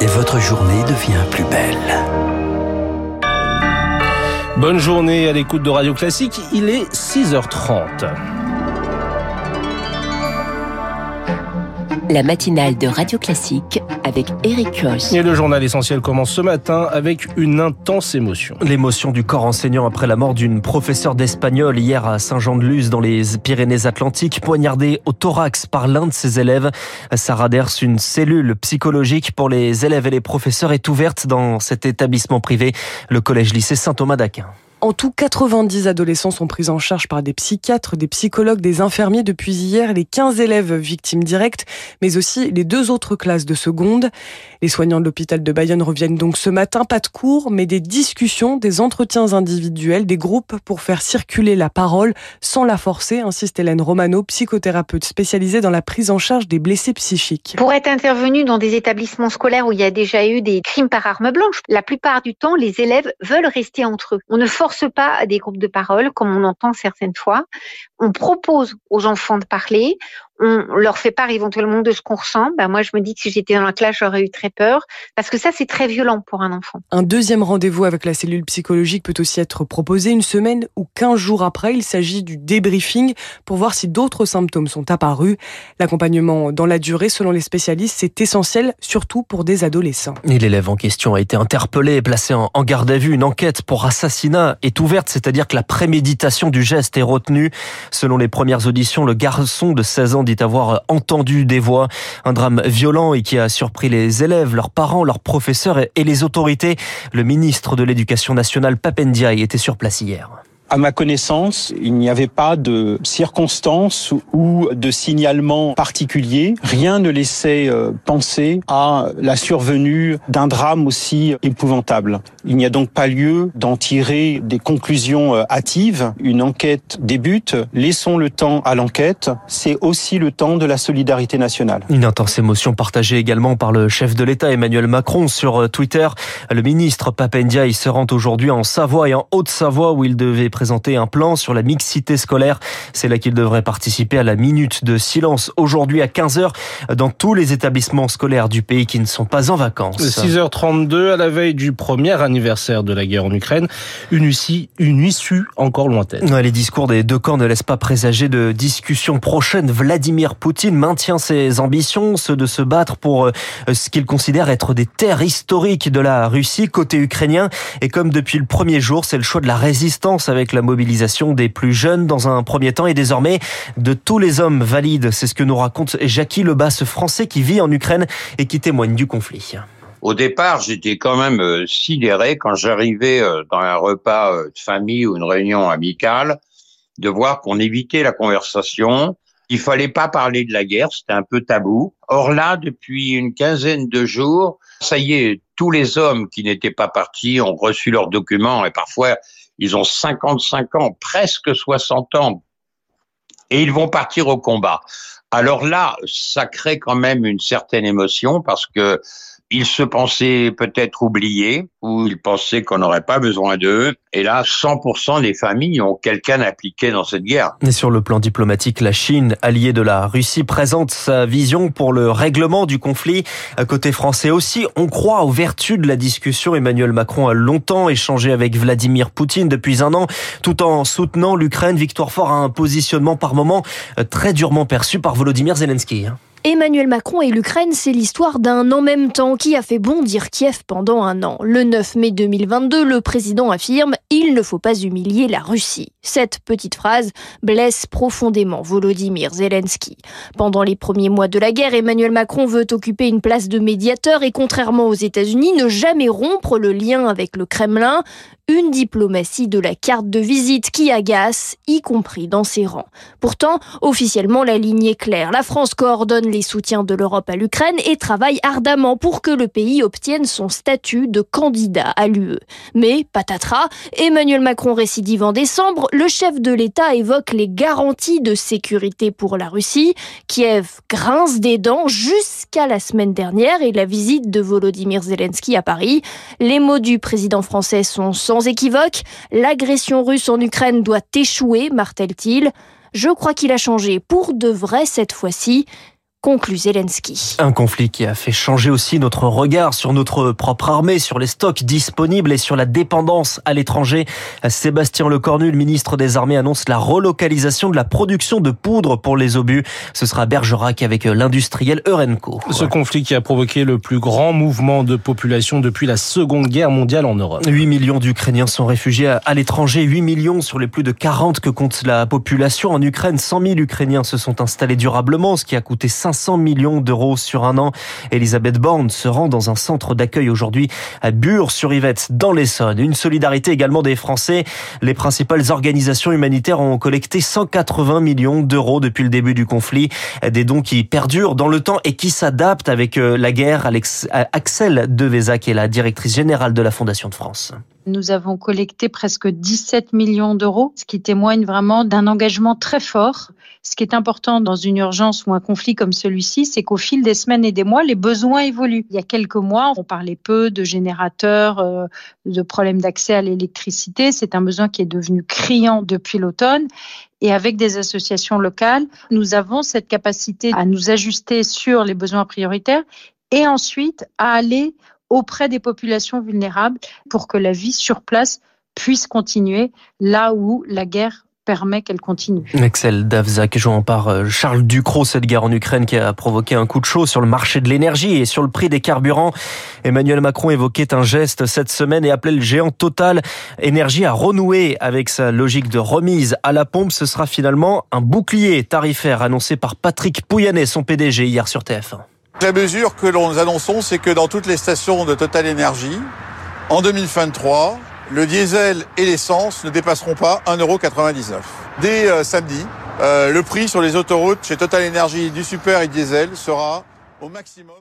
et votre journée devient plus belle. Bonne journée à l'écoute de Radio Classique, il est 6h30. La matinale de Radio Classique avec Eric Koch. Et le journal essentiel commence ce matin avec une intense émotion. L'émotion du corps enseignant après la mort d'une professeure d'espagnol hier à Saint-Jean-de-Luz dans les Pyrénées-Atlantiques, poignardée au thorax par l'un de ses élèves. Sarah Ders, une cellule psychologique pour les élèves et les professeurs est ouverte dans cet établissement privé, le collège-lycée Saint-Thomas d'Aquin. En tout, 90 adolescents sont pris en charge par des psychiatres, des psychologues, des infirmiers depuis hier, les 15 élèves victimes directes, mais aussi les deux autres classes de seconde. Les soignants de l'hôpital de Bayonne reviennent donc ce matin, pas de cours, mais des discussions, des entretiens individuels, des groupes pour faire circuler la parole sans la forcer, insiste Hélène Romano, psychothérapeute spécialisée dans la prise en charge des blessés psychiques. Pour être intervenu dans des établissements scolaires où il y a déjà eu des crimes par arme blanche, la plupart du temps, les élèves veulent rester entre eux. On ne force pas à des groupes de parole, comme on entend certaines fois. On propose aux enfants de parler, on leur fait part éventuellement de ce qu'on ressent. Ben moi, je me dis que si j'étais dans la classe, j'aurais eu très peur, parce que ça, c'est très violent pour un enfant. Un deuxième rendez-vous avec la cellule psychologique peut aussi être proposé une semaine ou quinze jours après. Il s'agit du débriefing pour voir si d'autres symptômes sont apparus. L'accompagnement dans la durée, selon les spécialistes, c'est essentiel, surtout pour des adolescents. Et l'élève en question a été interpellé et placé en garde à vue. Une enquête pour assassinat est ouverte, c'est-à-dire que la préméditation du geste est retenue. Selon les premières auditions, le garçon de 16 ans dit avoir entendu des voix. Un drame violent et qui a surpris les élèves, leurs parents, leurs professeurs et les autorités. Le ministre de l'Éducation nationale, Papendiaï, était sur place hier. À ma connaissance, il n'y avait pas de circonstances ou de signalement particulier. Rien ne laissait euh, penser à la survenue d'un drame aussi épouvantable. Il n'y a donc pas lieu d'en tirer des conclusions euh, hâtives. Une enquête débute. Laissons le temps à l'enquête. C'est aussi le temps de la solidarité nationale. Une intense émotion partagée également par le chef de l'État Emmanuel Macron sur euh, Twitter. Le ministre Papendia se rend aujourd'hui en Savoie et en Haute-Savoie où il devait présenter un plan sur la mixité scolaire. C'est là qu'il devrait participer à la minute de silence aujourd'hui à 15h dans tous les établissements scolaires du pays qui ne sont pas en vacances. 6h32 à la veille du premier anniversaire de la guerre en Ukraine, une issue, une issue encore lointaine. Les discours des deux camps ne laissent pas présager de discussions prochaines. Vladimir Poutine maintient ses ambitions, ceux de se battre pour euh, ce qu'il considère être des terres historiques de la Russie côté ukrainien. Et comme depuis le premier jour, c'est le choix de la résistance avec la mobilisation des plus jeunes dans un premier temps et désormais de tous les hommes valides. C'est ce que nous raconte Jackie Lebasse, français qui vit en Ukraine et qui témoigne du conflit. Au départ, j'étais quand même euh, sidéré quand j'arrivais euh, dans un repas euh, de famille ou une réunion amicale de voir qu'on évitait la conversation. Il fallait pas parler de la guerre, c'était un peu tabou. Or là, depuis une quinzaine de jours, ça y est, tous les hommes qui n'étaient pas partis ont reçu leurs documents et parfois ils ont 55 ans, presque 60 ans, et ils vont partir au combat. Alors là, ça crée quand même une certaine émotion parce que ils se pensaient peut-être oubliés ou ils pensaient qu'on n'aurait pas besoin d'eux. Et là, 100% des familles ont quelqu'un impliqué dans cette guerre. Et sur le plan diplomatique, la Chine, alliée de la Russie, présente sa vision pour le règlement du conflit. À côté français aussi, on croit aux vertus de la discussion. Emmanuel Macron a longtemps échangé avec Vladimir Poutine depuis un an, tout en soutenant l'Ukraine. Victoire Fort a un positionnement par moment très durement perçu par Volodymyr Zelensky. Emmanuel Macron et l'Ukraine, c'est l'histoire d'un en même temps qui a fait bondir Kiev pendant un an. Le 9 mai 2022, le président affirme Il ne faut pas humilier la Russie. Cette petite phrase blesse profondément Volodymyr Zelensky. Pendant les premiers mois de la guerre, Emmanuel Macron veut occuper une place de médiateur et contrairement aux États-Unis, ne jamais rompre le lien avec le Kremlin une diplomatie de la carte de visite qui agace, y compris dans ses rangs. Pourtant, officiellement, la ligne est claire. La France coordonne les soutiens de l'Europe à l'Ukraine et travaille ardemment pour que le pays obtienne son statut de candidat à l'UE. Mais, patatras, Emmanuel Macron récidive en décembre, le chef de l'État évoque les garanties de sécurité pour la Russie. Kiev grince des dents jusqu'à la semaine dernière et la visite de Volodymyr Zelensky à Paris. Les mots du président français sont sans équivoque, l'agression russe en Ukraine doit échouer, martèle-t-il. Je crois qu'il a changé pour de vrai cette fois-ci. Conclut Zelensky. Un conflit qui a fait changer aussi notre regard sur notre propre armée, sur les stocks disponibles et sur la dépendance à l'étranger. Sébastien Lecornu, le ministre des Armées, annonce la relocalisation de la production de poudre pour les obus. Ce sera à Bergerac avec l'industriel Eurenco. Ce conflit qui a provoqué le plus grand mouvement de population depuis la Seconde Guerre mondiale en Europe. 8 millions d'Ukrainiens sont réfugiés à l'étranger, 8 millions sur les plus de 40 que compte la population. En Ukraine, 100 000 Ukrainiens se sont installés durablement, ce qui a coûté 500 millions d'euros sur un an. Elisabeth Borne se rend dans un centre d'accueil aujourd'hui à Bure-sur-Yvette, dans l'Essonne. Une solidarité également des Français. Les principales organisations humanitaires ont collecté 180 millions d'euros depuis le début du conflit. Des dons qui perdurent dans le temps et qui s'adaptent avec euh, la guerre. Alex, Axel Deveza, qui est la directrice générale de la Fondation de France. Nous avons collecté presque 17 millions d'euros, ce qui témoigne vraiment d'un engagement très fort. Ce qui est important dans une urgence ou un conflit comme celui-ci, c'est qu'au fil des semaines et des mois, les besoins évoluent. Il y a quelques mois, on parlait peu de générateurs, euh, de problèmes d'accès à l'électricité. C'est un besoin qui est devenu criant depuis l'automne. Et avec des associations locales, nous avons cette capacité à nous ajuster sur les besoins prioritaires et ensuite à aller auprès des populations vulnérables pour que la vie sur place puisse continuer là où la guerre permet qu'elle continue. Excel Davzak, jouant par euh, Charles Ducrot, cette guerre en Ukraine qui a provoqué un coup de chaud sur le marché de l'énergie et sur le prix des carburants. Emmanuel Macron évoquait un geste cette semaine et appelait le géant Total Énergie à renouer avec sa logique de remise à la pompe. Ce sera finalement un bouclier tarifaire annoncé par Patrick Pouyanné, son PDG, hier sur TF1. La mesure que l'on nous annonçons, c'est que dans toutes les stations de Total Energy, en 2023, le diesel et l'essence ne dépasseront pas 1,99€. Dès euh, samedi, euh, le prix sur les autoroutes chez Total Energy du super et diesel sera au maximum.